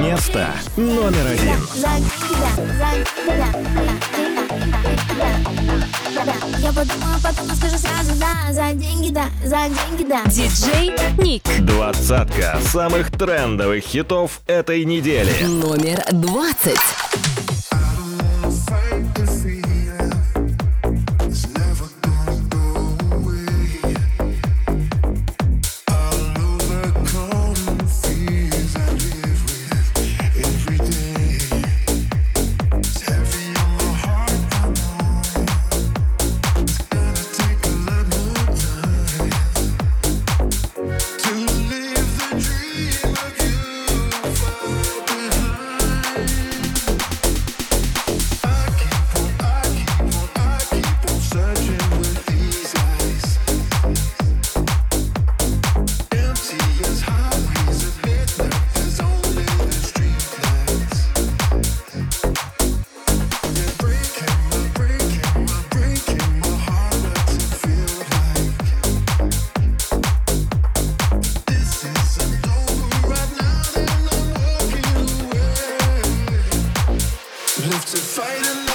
Место номер один. Я подумаю, потом скажу сразу да, за деньги, да, за деньги, да. Диджей Ник. Двадцатка самых трендовых хитов этой недели. Номер двадцать. to fight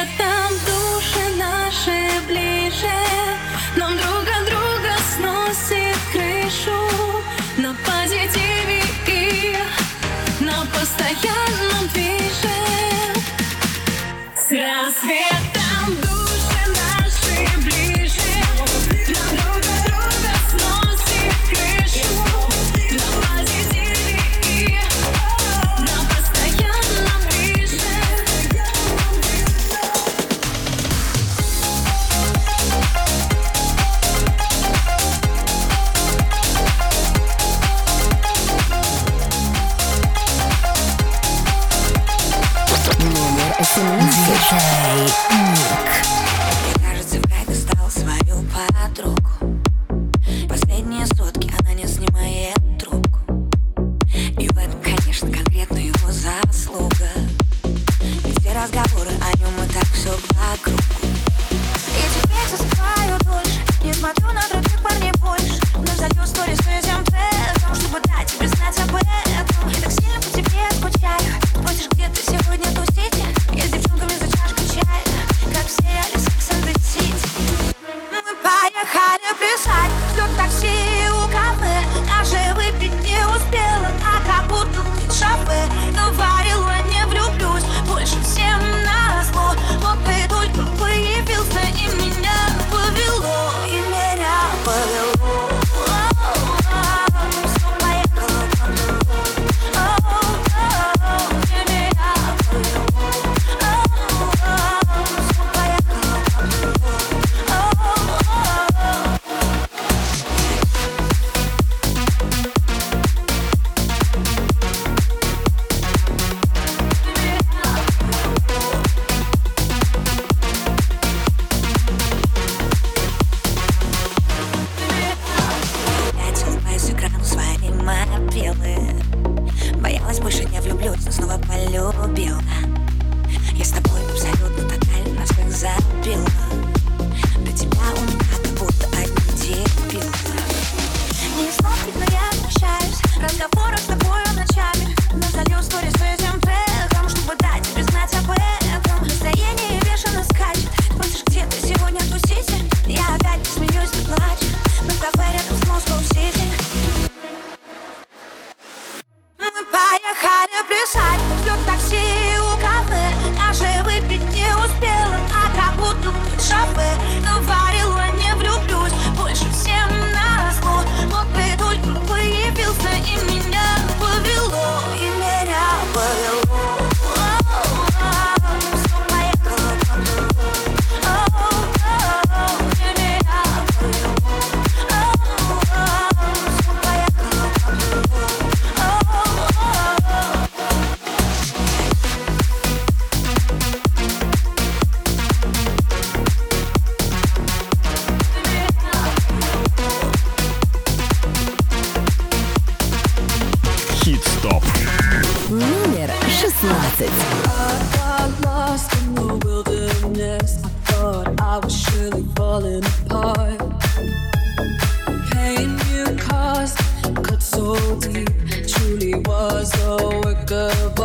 где там души наши ближе. Нам друга друга сносит крышу На позитиве и на постоянном движе С рассвет you truly was a work of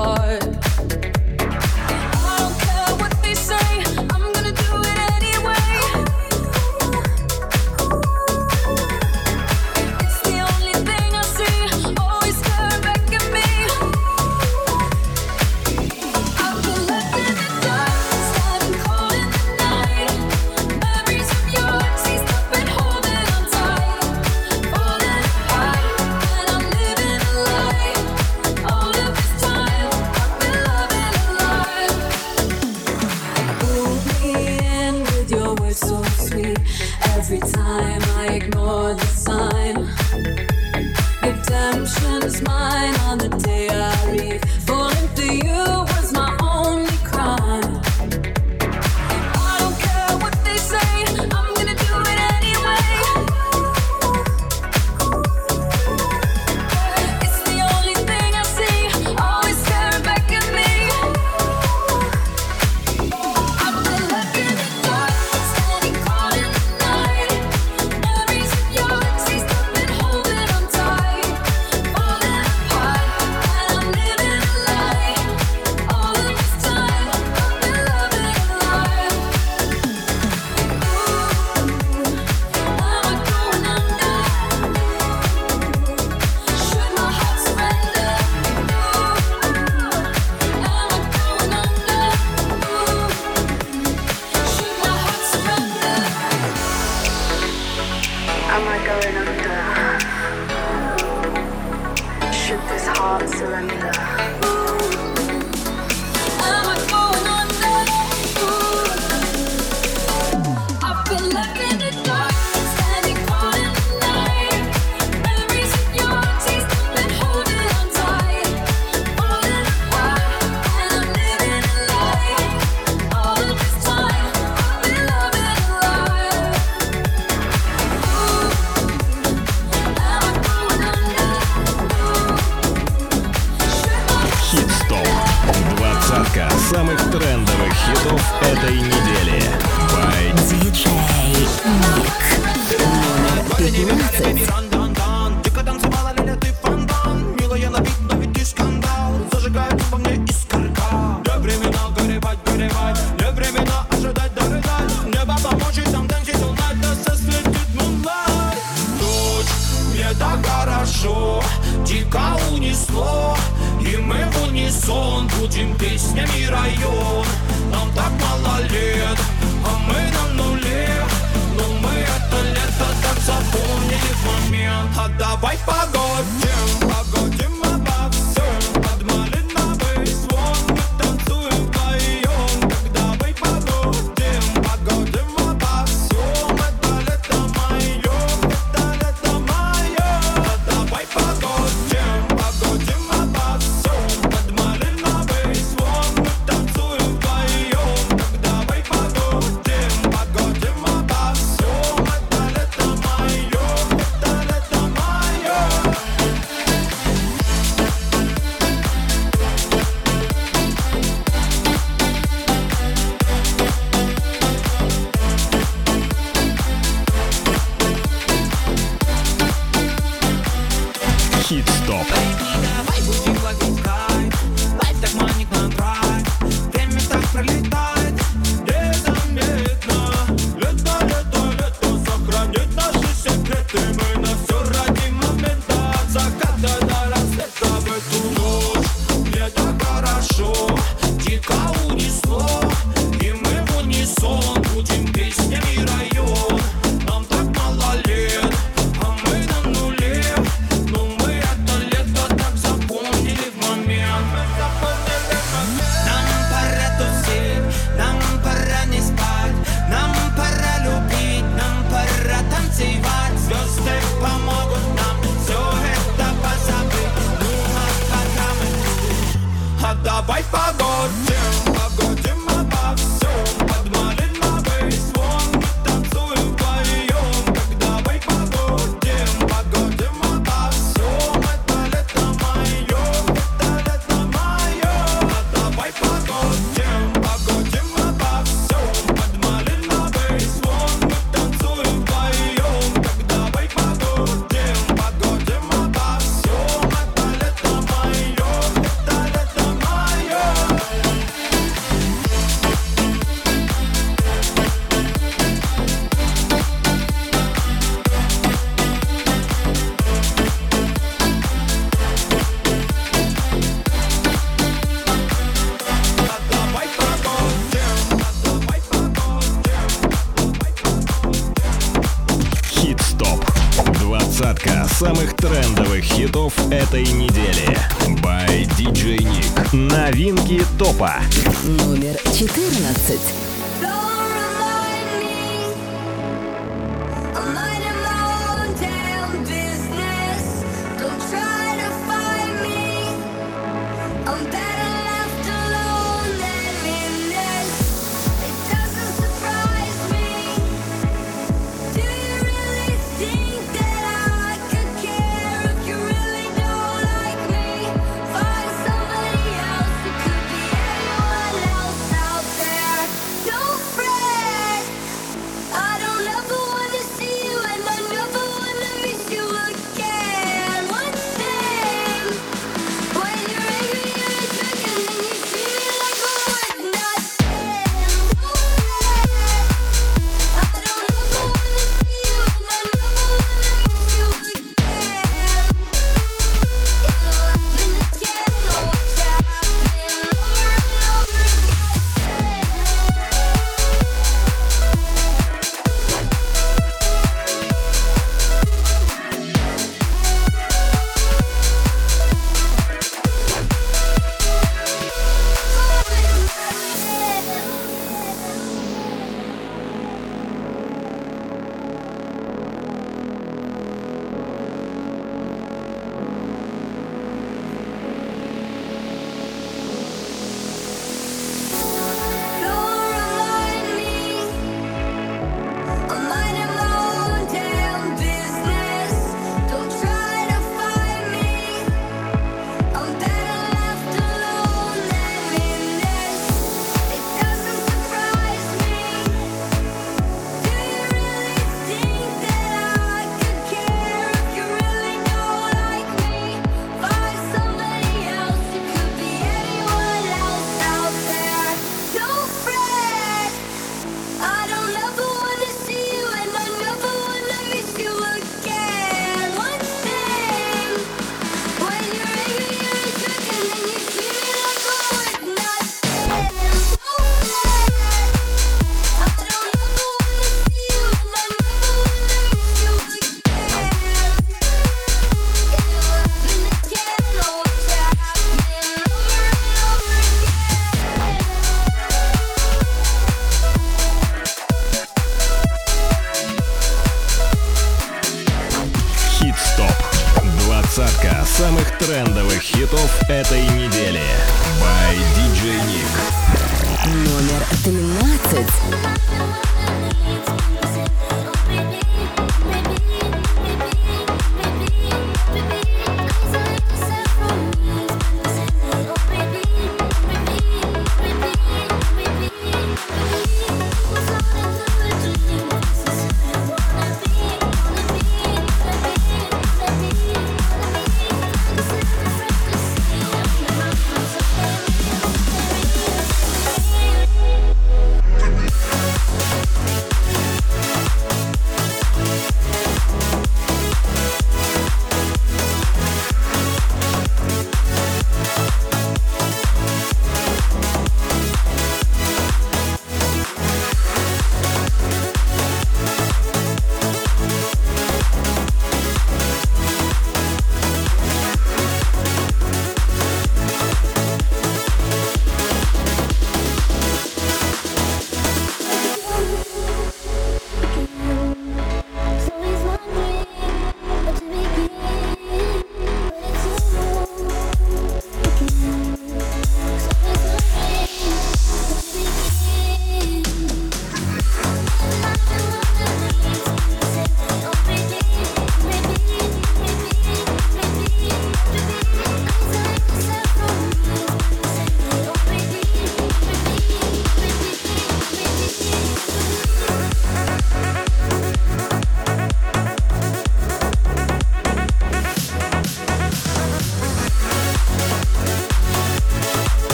Двадцатка самых трендовых хитов этой недели. By DJ Nick. Новинки топа. Номер четырнадцать.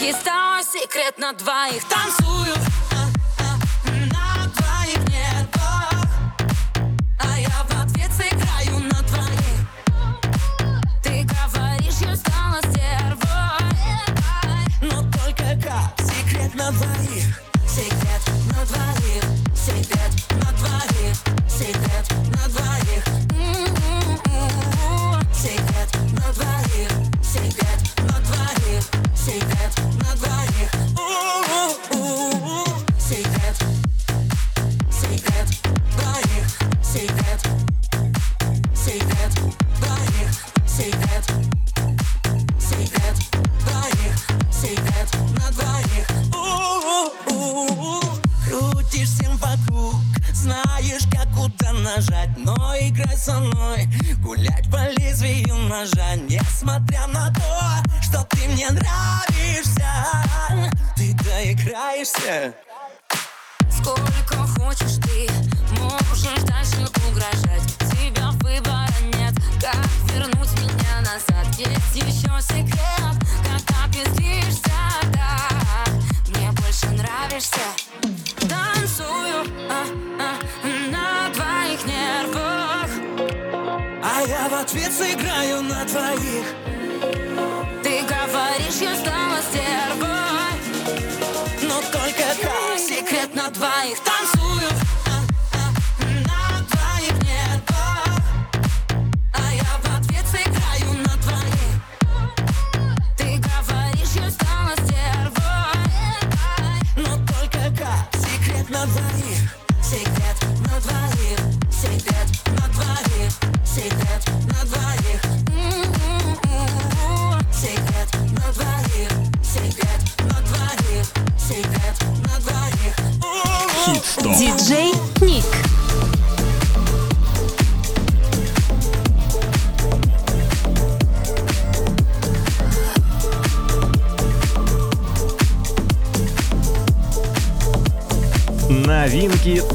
Есть стало секрет на двоих. Танцую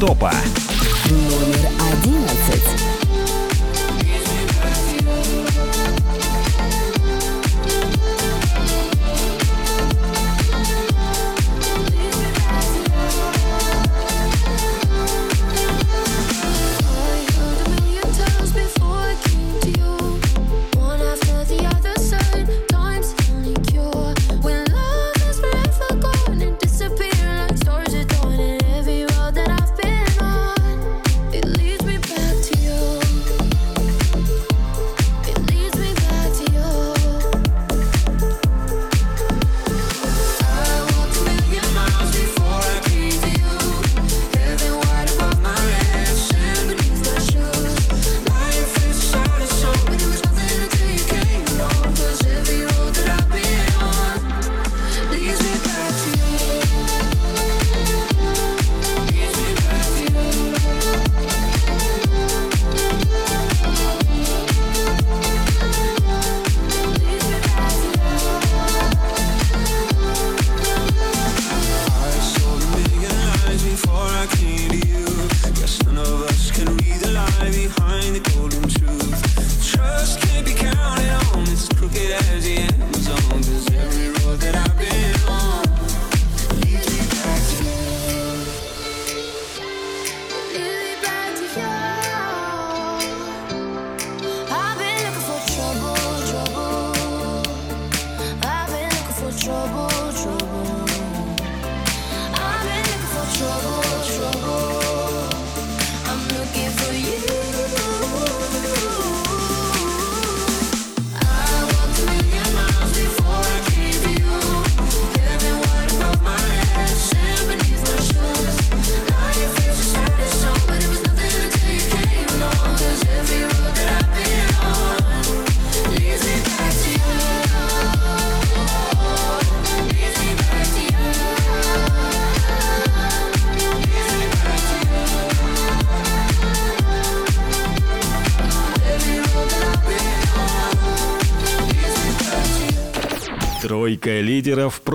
топа.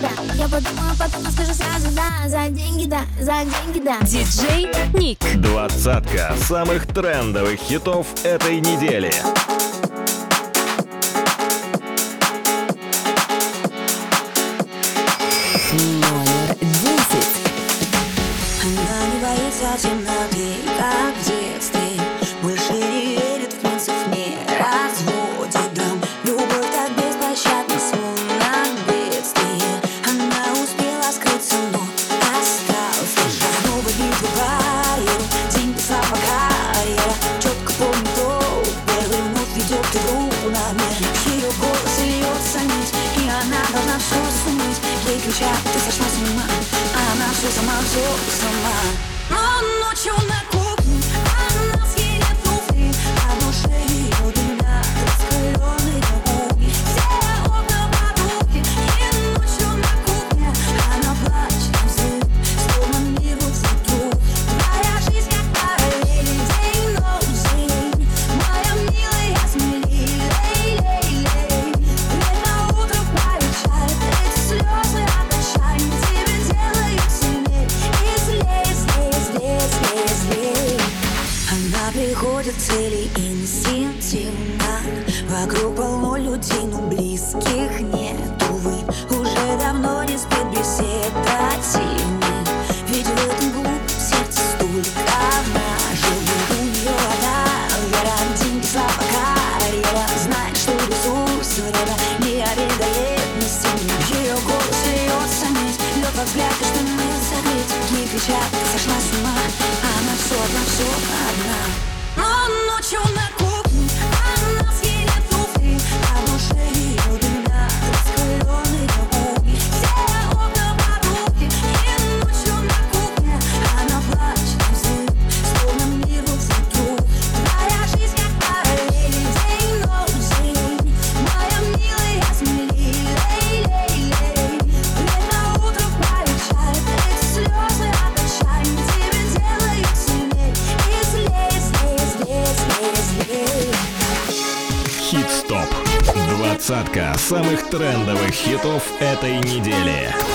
надо Я подумаю, потом скажу сразу да За деньги да, за деньги да. Диджей Ник. Двадцатка самых трендовых хитов этой недели. Номер десять. Она не боится темноты. трендовых хитов этой недели.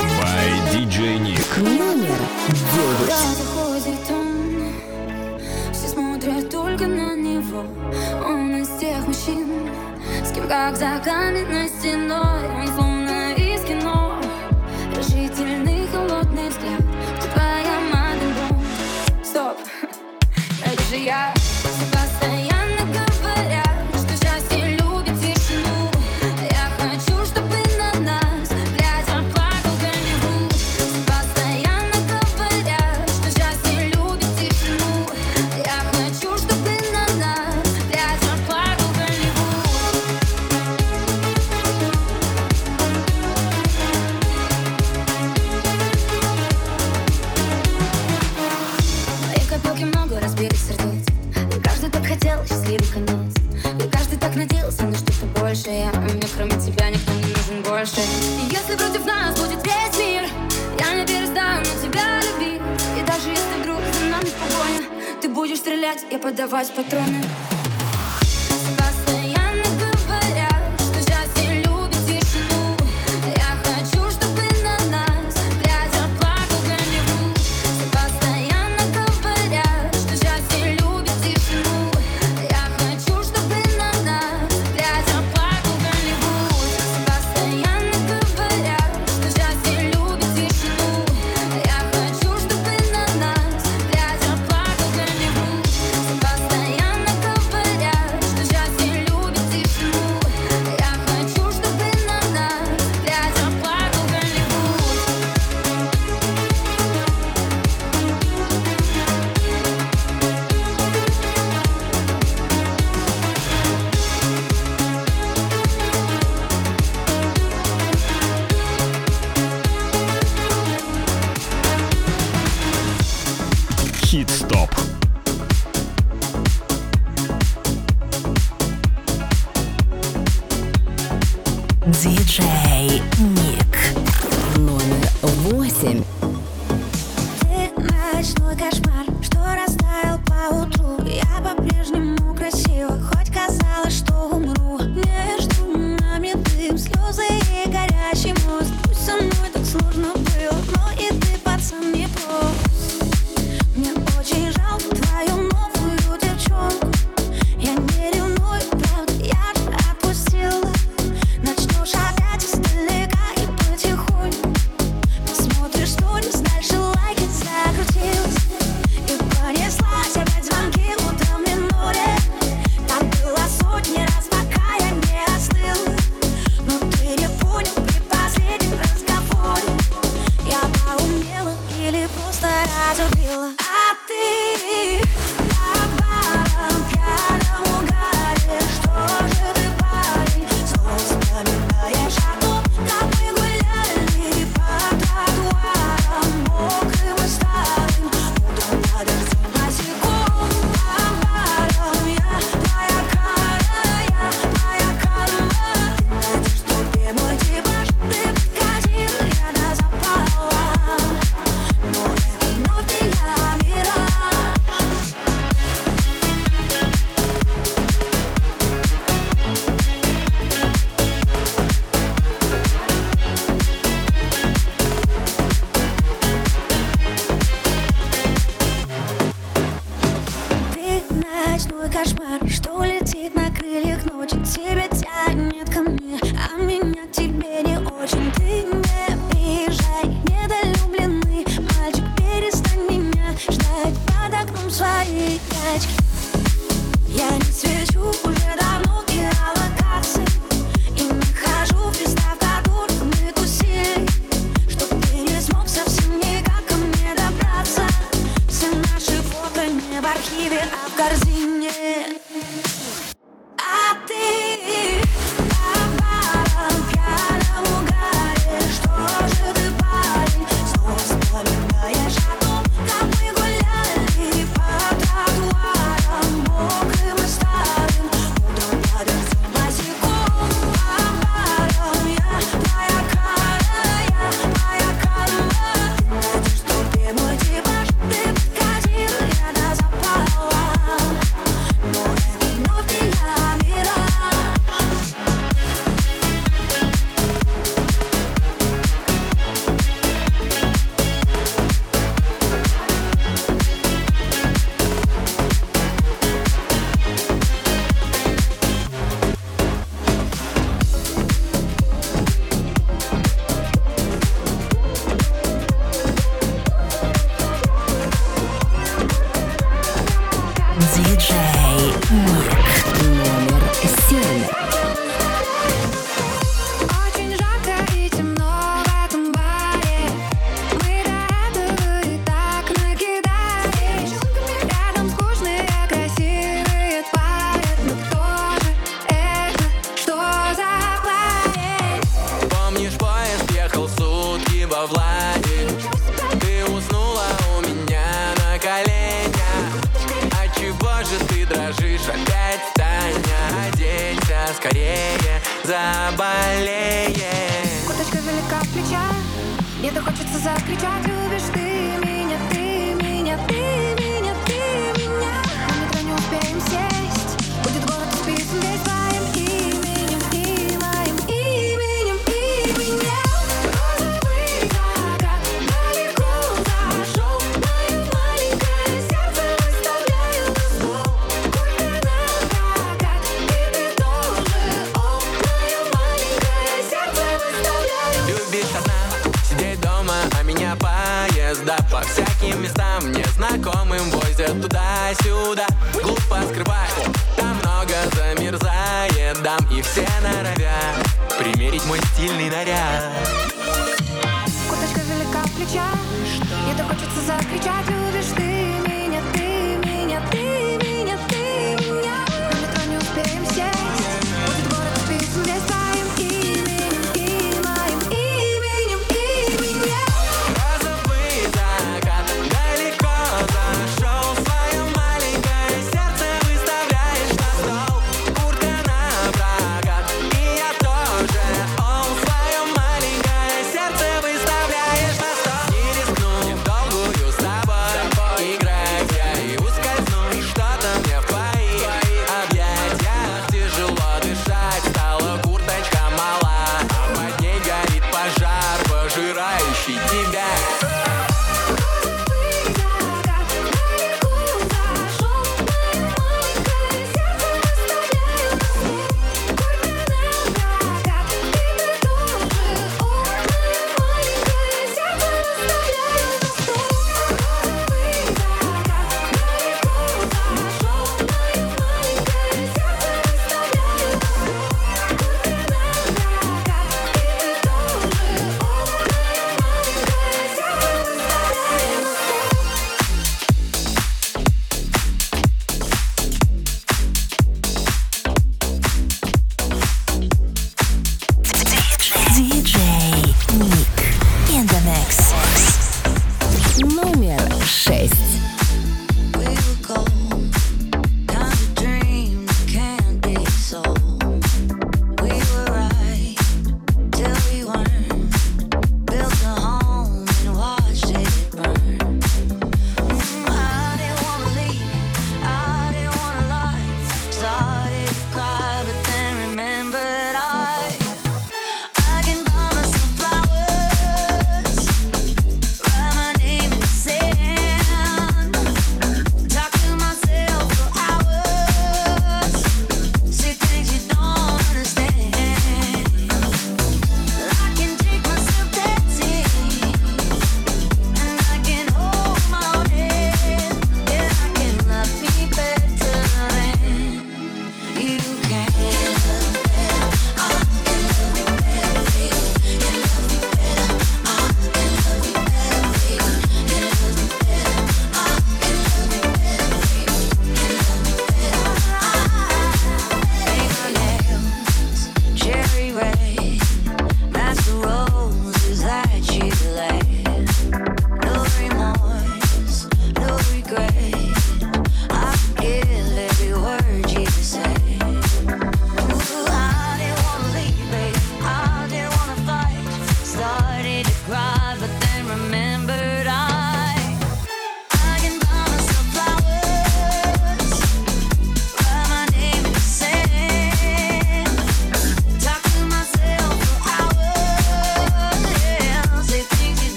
Мне так хочется закричать, любишь ты меня, ты меня, ты меня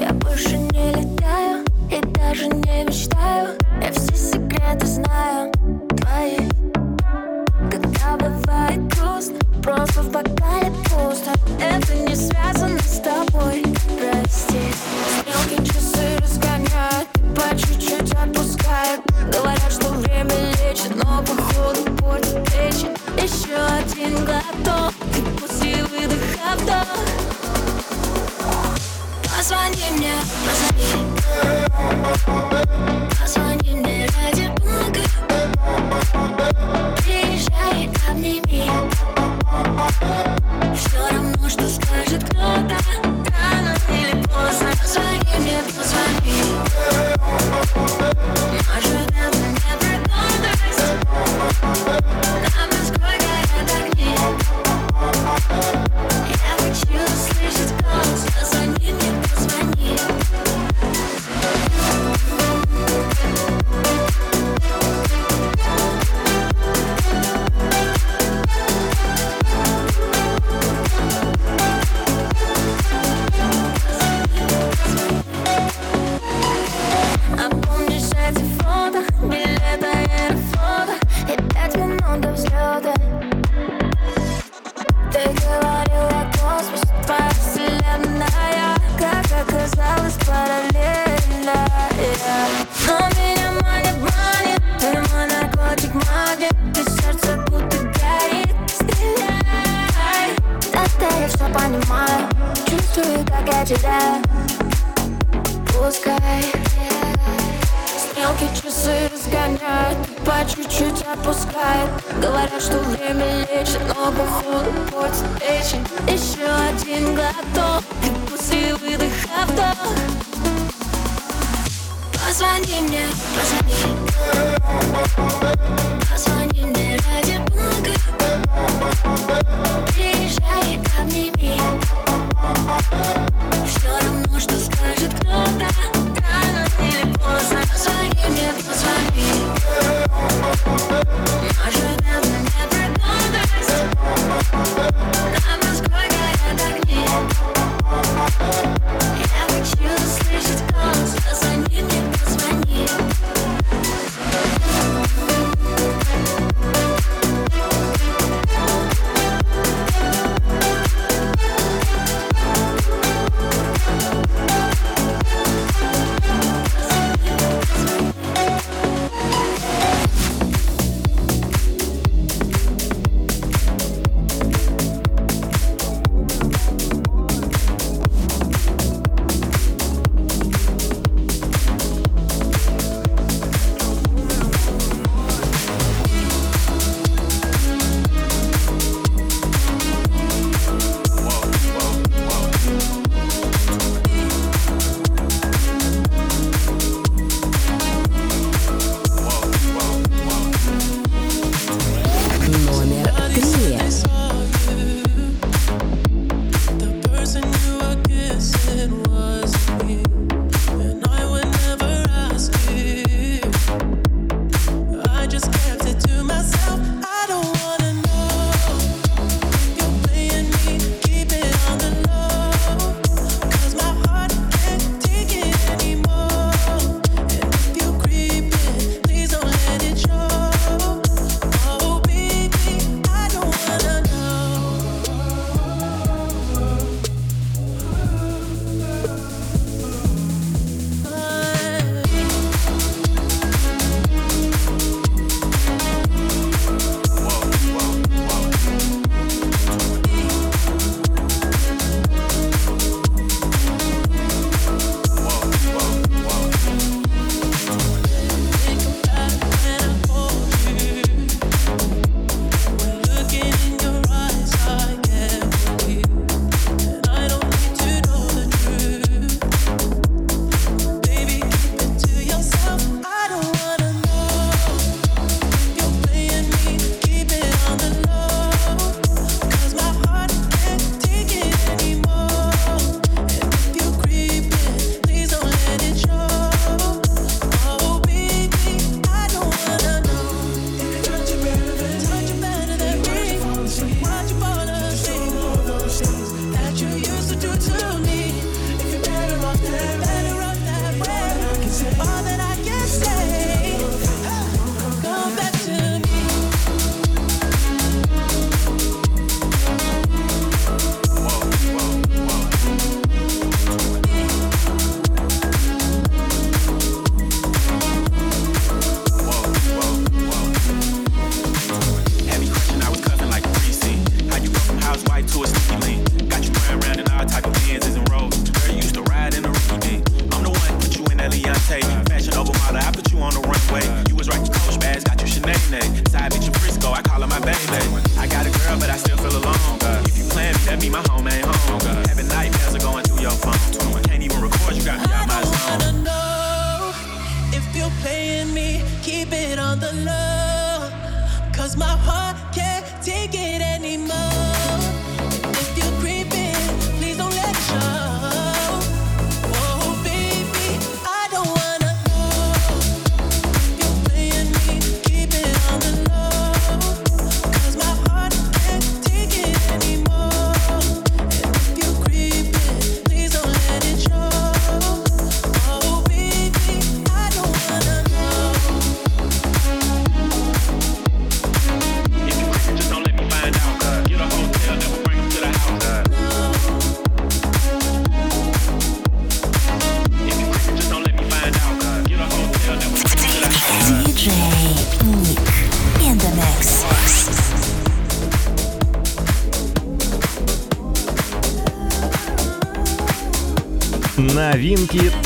Я больше не летаю и даже не часы разгоняют, По чуть-чуть опускает. Говорят, что время лечит Но походу портит печень. Еще один глоток И после выдоха вдох. Позвони мне, позвони. Позвони мне ради блага. Приезжай, обними. Все равно, что скажет кто-то Рано или поздно Volkswagen, der Volkswagen. Yeah.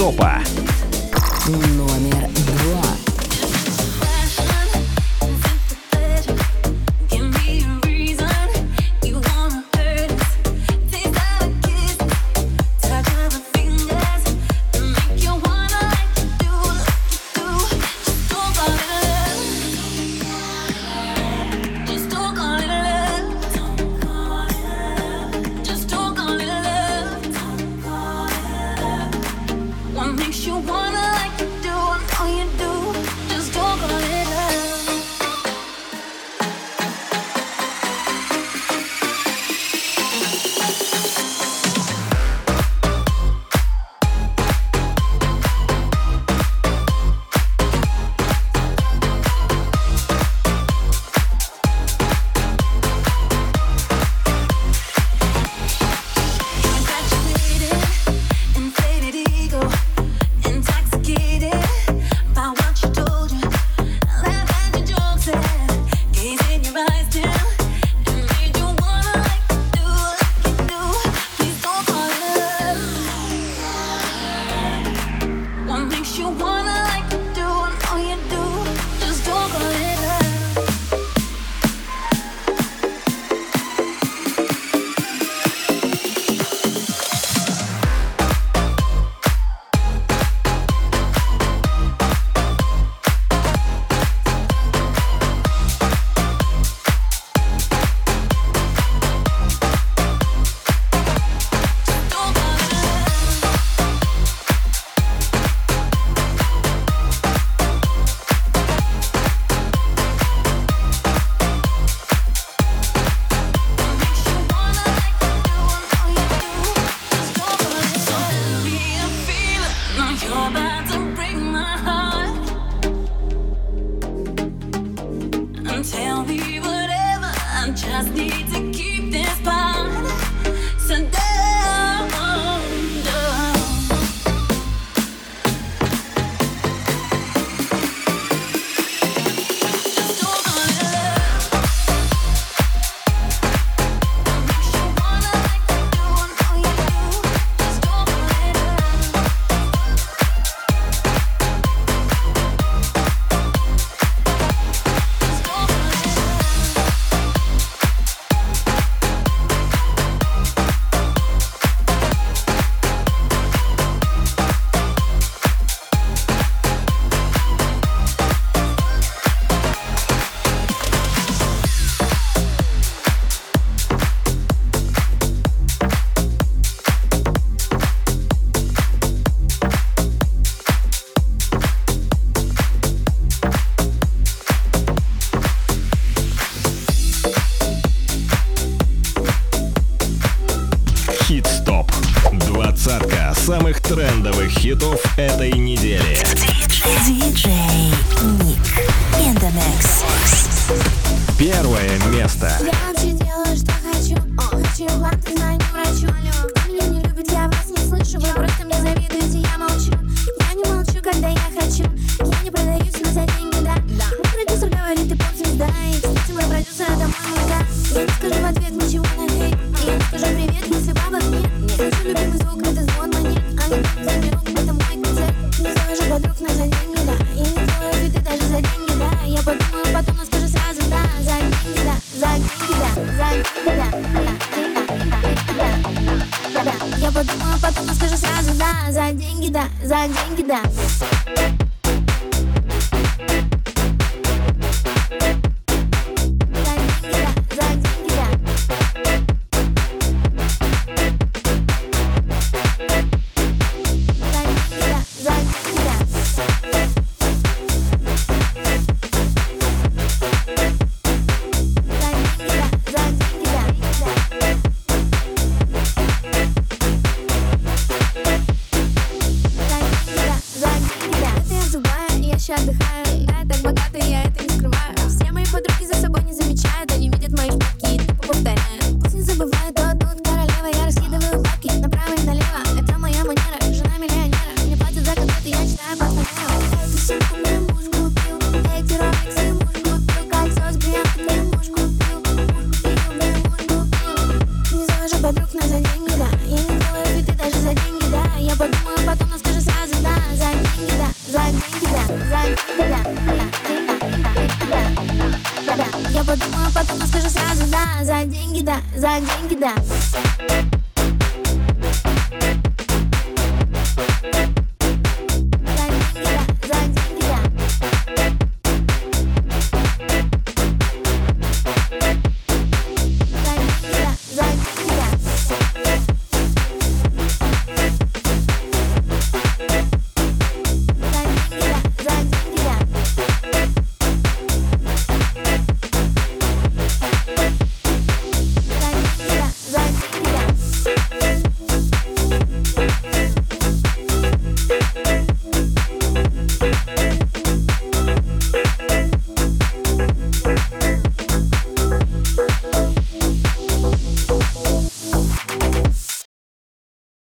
Европа. wanna like you.